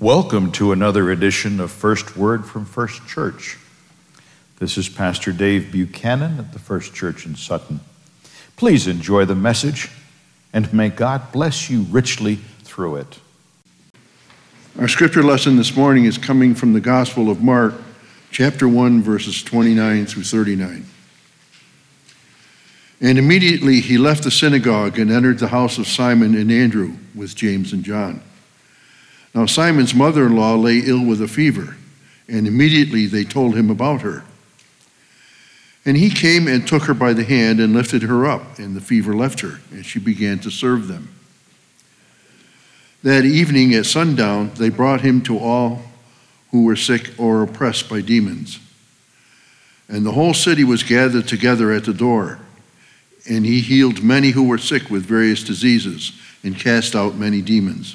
Welcome to another edition of First Word from First Church. This is Pastor Dave Buchanan at the First Church in Sutton. Please enjoy the message and may God bless you richly through it. Our scripture lesson this morning is coming from the Gospel of Mark, chapter 1, verses 29 through 39. And immediately he left the synagogue and entered the house of Simon and Andrew with James and John. Now, Simon's mother in law lay ill with a fever, and immediately they told him about her. And he came and took her by the hand and lifted her up, and the fever left her, and she began to serve them. That evening at sundown, they brought him to all who were sick or oppressed by demons. And the whole city was gathered together at the door. And he healed many who were sick with various diseases and cast out many demons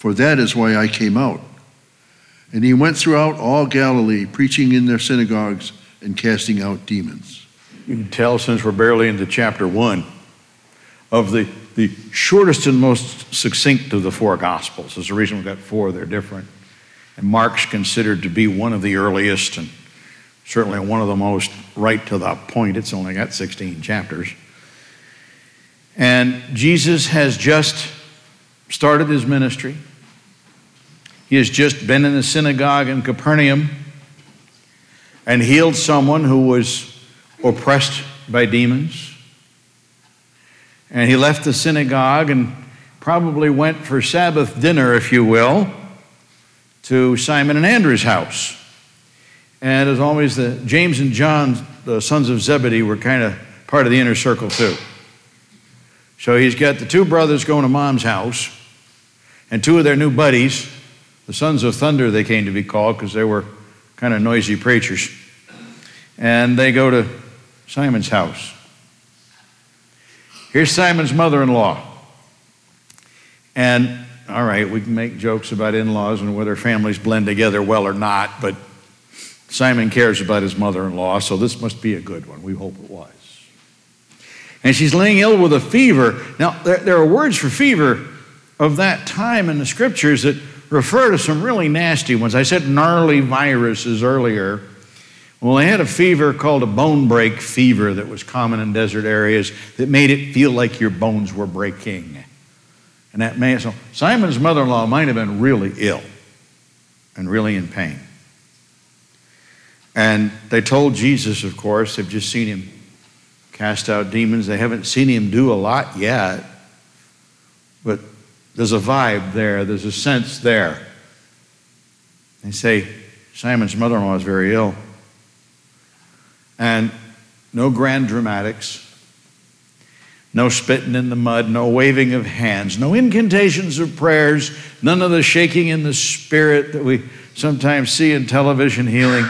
for that is why I came out. And he went throughout all Galilee, preaching in their synagogues and casting out demons. You can tell since we're barely into chapter one of the, the shortest and most succinct of the four Gospels. There's a reason we've got four, they're different. And Mark's considered to be one of the earliest and certainly one of the most right to the point. It's only got 16 chapters. And Jesus has just started his ministry. He has just been in the synagogue in Capernaum and healed someone who was oppressed by demons. And he left the synagogue and probably went for Sabbath dinner, if you will, to Simon and Andrew's house. And as always, the James and John, the sons of Zebedee, were kind of part of the inner circle too. So he's got the two brothers going to mom's house, and two of their new buddies the Sons of Thunder, they came to be called because they were kind of noisy preachers. And they go to Simon's house. Here's Simon's mother in law. And all right, we can make jokes about in laws and whether families blend together well or not, but Simon cares about his mother in law, so this must be a good one. We hope it was. And she's laying ill with a fever. Now, there, there are words for fever of that time in the scriptures that refer to some really nasty ones. I said gnarly viruses earlier. Well, they had a fever called a bone break fever that was common in desert areas that made it feel like your bones were breaking. And that man, so Simon's mother in law might have been really ill and really in pain. And they told Jesus, of course, they've just seen him cast out demons. They haven't seen him do a lot yet. There's a vibe there, there's a sense there. They say Simon's mother in law is very ill. And no grand dramatics, no spitting in the mud, no waving of hands, no incantations of prayers, none of the shaking in the spirit that we sometimes see in television healing.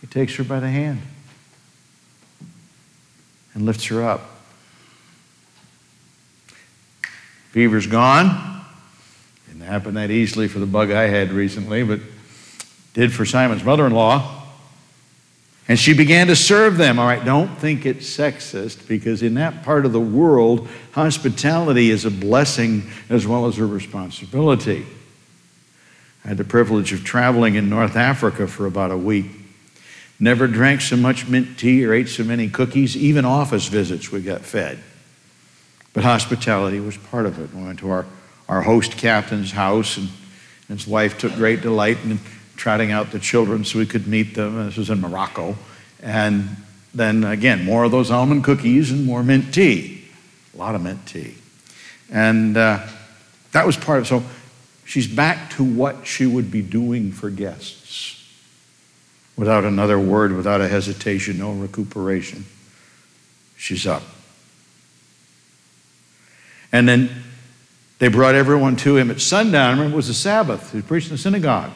He takes her by the hand and lifts her up. Fever's gone. Didn't happen that easily for the bug I had recently, but did for Simon's mother in law. And she began to serve them. All right, don't think it's sexist because in that part of the world, hospitality is a blessing as well as a responsibility. I had the privilege of traveling in North Africa for about a week. Never drank so much mint tea or ate so many cookies. Even office visits we got fed. But hospitality was part of it. We went to our, our host captain's house, and his wife took great delight in trotting out the children so we could meet them. This was in Morocco. And then again, more of those almond cookies and more mint tea. A lot of mint tea. And uh, that was part of it. So she's back to what she would be doing for guests without another word, without a hesitation, no recuperation. She's up. And then They brought everyone to him at sundown. Remember, it was the Sabbath. He was preaching in the synagogue.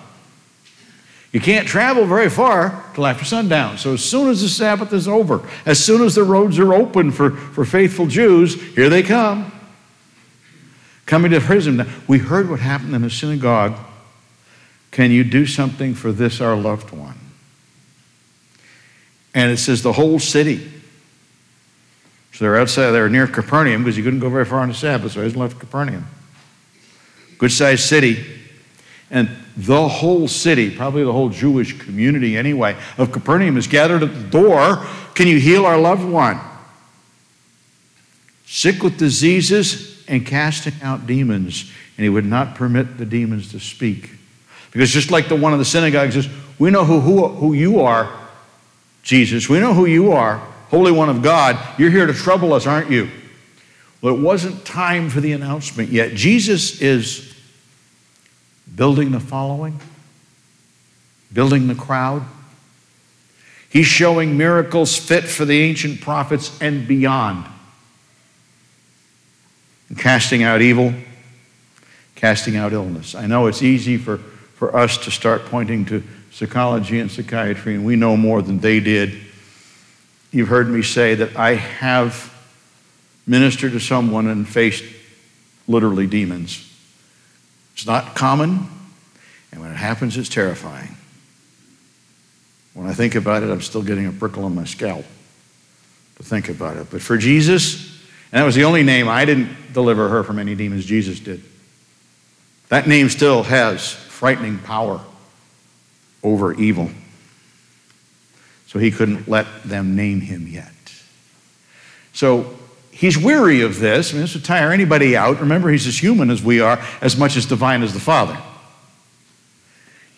You can't travel very far till after sundown. So, as soon as the Sabbath is over, as soon as the roads are open for, for faithful Jews, here they come. Coming to prison. Now we heard what happened in the synagogue. Can you do something for this, our loved one? And it says the whole city. So they're outside, they're near Capernaum because you couldn't go very far on the Sabbath, so they left Capernaum. Good sized city. And the whole city, probably the whole Jewish community anyway, of Capernaum is gathered at the door. Can you heal our loved one? Sick with diseases and casting out demons. And he would not permit the demons to speak. Because just like the one in the synagogue says, we know who, who, who you are, Jesus. We know who you are, Holy One of God. You're here to trouble us, aren't you? Well, it wasn't time for the announcement yet. Jesus is building the following, building the crowd. He's showing miracles fit for the ancient prophets and beyond. And casting out evil, casting out illness. I know it's easy for, for us to start pointing to psychology and psychiatry, and we know more than they did. You've heard me say that I have ministered to someone and faced literally demons. It's not common, and when it happens, it's terrifying. When I think about it, I'm still getting a prickle on my scalp to think about it. But for Jesus, and that was the only name I didn't deliver her from any demons, Jesus did. That name still has frightening power over evil. So he couldn't let them name him yet. So he's weary of this. I mean, this would tire anybody out. Remember, he's as human as we are, as much as divine as the Father.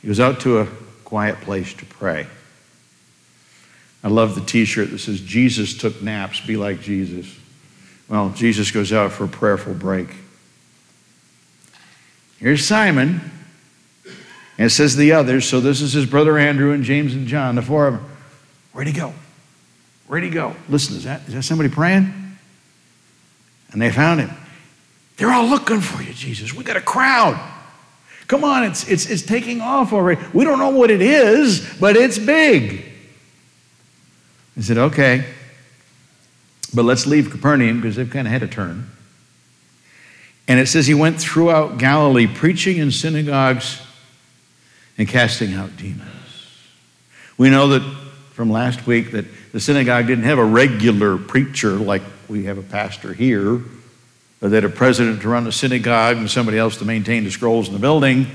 He goes out to a quiet place to pray. I love the t shirt that says, Jesus took naps, be like Jesus. Well, Jesus goes out for a prayerful break. Here's Simon. And it says the others, so this is his brother Andrew and James and John, the four of them. Where'd he go? Where'd go? Listen, is that, is that somebody praying? And they found him. They're all looking for you, Jesus. We got a crowd. Come on, it's, it's, it's taking off already. We don't know what it is, but it's big. He said, okay, but let's leave Capernaum because they've kind of had a turn. And it says he went throughout Galilee preaching in synagogues and casting out demons. We know that from last week that the synagogue didn't have a regular preacher like we have a pastor here, or that a president to run the synagogue and somebody else to maintain the scrolls in the building,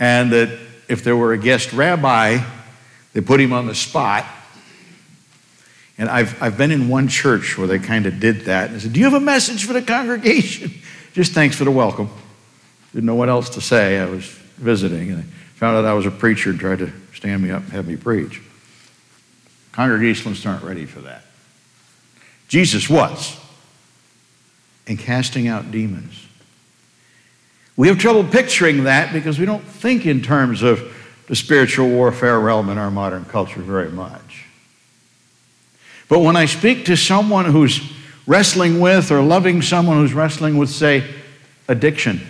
and that if there were a guest rabbi, they put him on the spot. And I've, I've been in one church where they kind of did that. And I said, Do you have a message for the congregation? Just thanks for the welcome. Didn't know what else to say. I was visiting and I found out I was a preacher and tried to stand me up and have me preach. Congregationalists aren't ready for that. Jesus was in casting out demons. We have trouble picturing that because we don't think in terms of the spiritual warfare realm in our modern culture very much. But when I speak to someone who's wrestling with or loving someone who's wrestling with, say, addiction,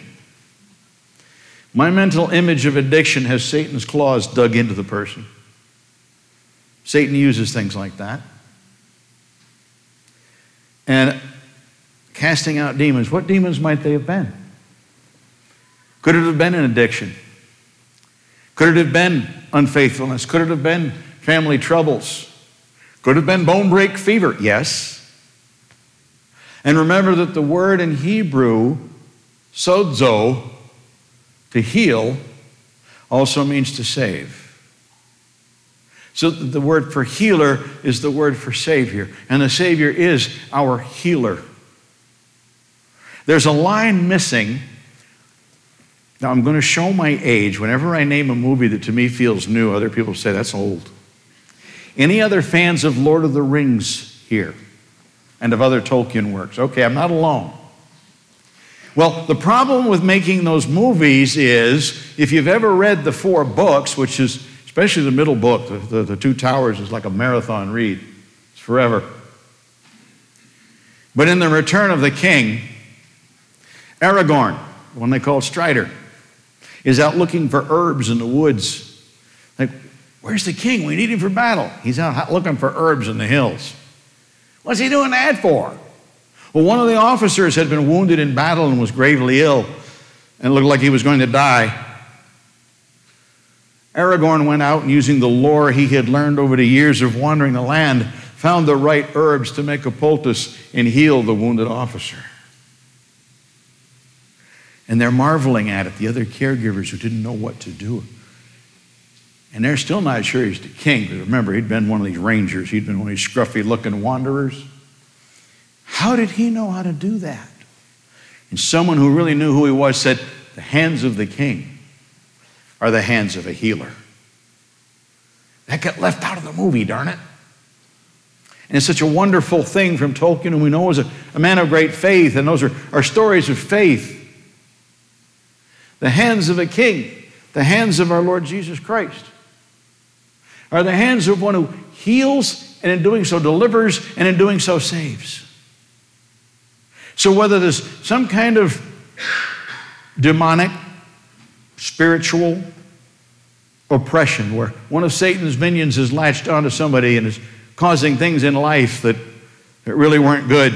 my mental image of addiction has Satan's claws dug into the person. Satan uses things like that. And casting out demons, what demons might they have been? Could it have been an addiction? Could it have been unfaithfulness? Could it have been family troubles? Could it have been bone break fever? Yes. And remember that the word in Hebrew, sozo, to heal, also means to save. So the word for healer is the word for Savior, and the Savior is our healer. There's a line missing. Now, I'm going to show my age. Whenever I name a movie that to me feels new, other people say that's old. Any other fans of Lord of the Rings here and of other Tolkien works? Okay, I'm not alone. Well, the problem with making those movies is if you've ever read the four books, which is especially the middle book, the, the, the Two Towers, is like a marathon read. It's forever. But in The Return of the King, Aragorn, the one they called Strider, is out looking for herbs in the woods. Like, where's the king? We need him for battle. He's out looking for herbs in the hills. What's he doing that for? Well, one of the officers had been wounded in battle and was gravely ill and looked like he was going to die. Aragorn went out and, using the lore he had learned over the years of wandering the land, found the right herbs to make a poultice and heal the wounded officer. And they're marveling at it, the other caregivers who didn't know what to do. And they're still not sure he's the king, because remember, he'd been one of these rangers, he'd been one of these scruffy looking wanderers. How did he know how to do that? And someone who really knew who he was said, The hands of the king are the hands of a healer. That got left out of the movie, darn it. And it's such a wonderful thing from Tolkien, who we know was a, a man of great faith, and those are, are stories of faith. The hands of a king, the hands of our Lord Jesus Christ, are the hands of one who heals and in doing so delivers and in doing so saves. So, whether there's some kind of demonic, spiritual oppression where one of Satan's minions has latched onto somebody and is causing things in life that, that really weren't good,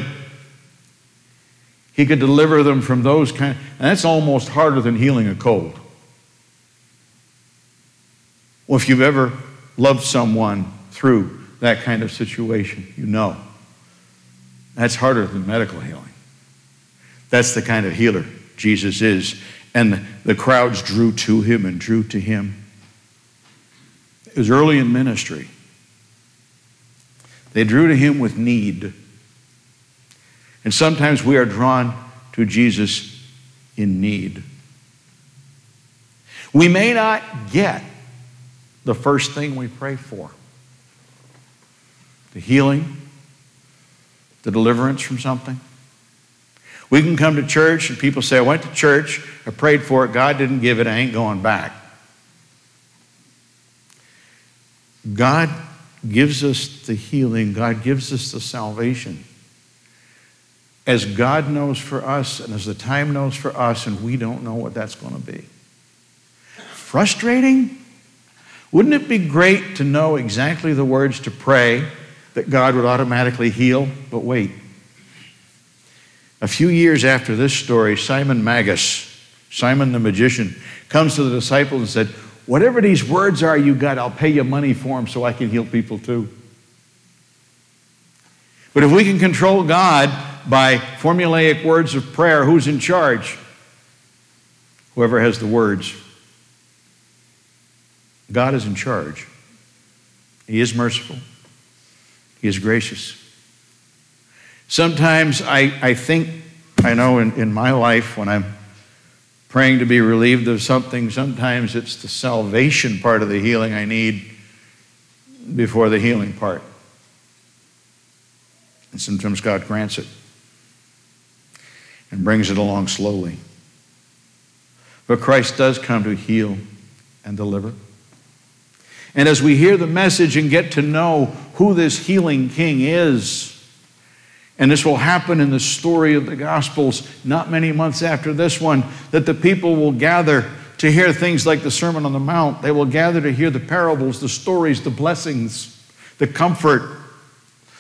he could deliver them from those kind. And that's almost harder than healing a cold. Well, if you've ever loved someone through that kind of situation, you know that's harder than medical healing. That's the kind of healer Jesus is. And the crowds drew to him and drew to him. It was early in ministry. They drew to him with need. And sometimes we are drawn to Jesus in need. We may not get the first thing we pray for the healing, the deliverance from something. We can come to church and people say, I went to church, I prayed for it, God didn't give it, I ain't going back. God gives us the healing, God gives us the salvation. As God knows for us and as the time knows for us, and we don't know what that's going to be. Frustrating? Wouldn't it be great to know exactly the words to pray that God would automatically heal? But wait. A few years after this story, Simon Magus, Simon the magician, comes to the disciples and said, Whatever these words are you got, I'll pay you money for them so I can heal people too. But if we can control God by formulaic words of prayer, who's in charge? Whoever has the words. God is in charge. He is merciful, He is gracious. Sometimes I, I think, I know in, in my life when I'm praying to be relieved of something, sometimes it's the salvation part of the healing I need before the healing part. And sometimes God grants it and brings it along slowly. But Christ does come to heal and deliver. And as we hear the message and get to know who this healing king is, and this will happen in the story of the Gospels not many months after this one, that the people will gather to hear things like the Sermon on the Mount. They will gather to hear the parables, the stories, the blessings, the comfort,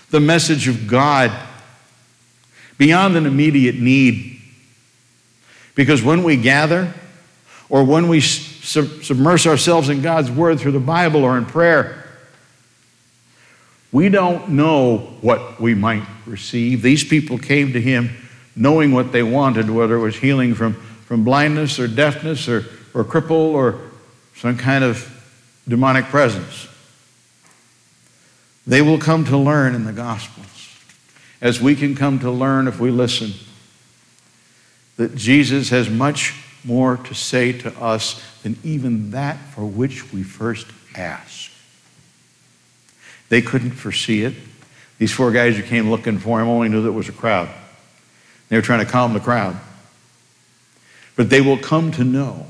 the message of God beyond an immediate need. Because when we gather, or when we submerge ourselves in God's Word through the Bible or in prayer, we don't know what we might receive. These people came to him knowing what they wanted, whether it was healing from, from blindness or deafness or, or cripple or some kind of demonic presence. They will come to learn in the Gospels, as we can come to learn if we listen, that Jesus has much more to say to us than even that for which we first ask. They couldn't foresee it. These four guys who came looking for him only knew that it was a crowd. They were trying to calm the crowd. But they will come to know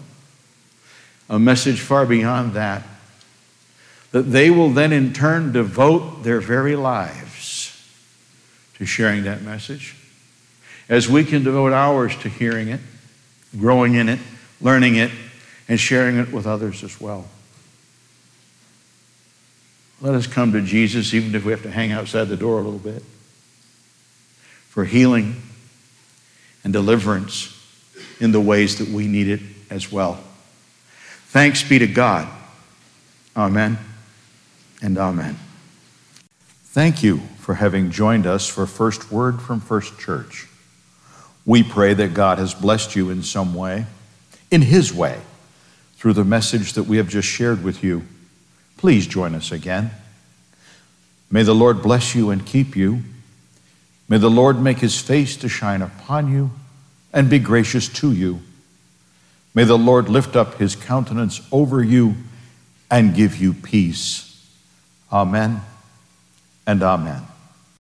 a message far beyond that, that they will then in turn devote their very lives to sharing that message, as we can devote ours to hearing it growing in it, learning it, and sharing it with others as well. Let us come to Jesus, even if we have to hang outside the door a little bit, for healing and deliverance in the ways that we need it as well. Thanks be to God. Amen and amen. Thank you for having joined us for First Word from First Church. We pray that God has blessed you in some way, in His way, through the message that we have just shared with you. Please join us again. May the Lord bless you and keep you. May the Lord make His face to shine upon you and be gracious to you. May the Lord lift up His countenance over you and give you peace. Amen and amen.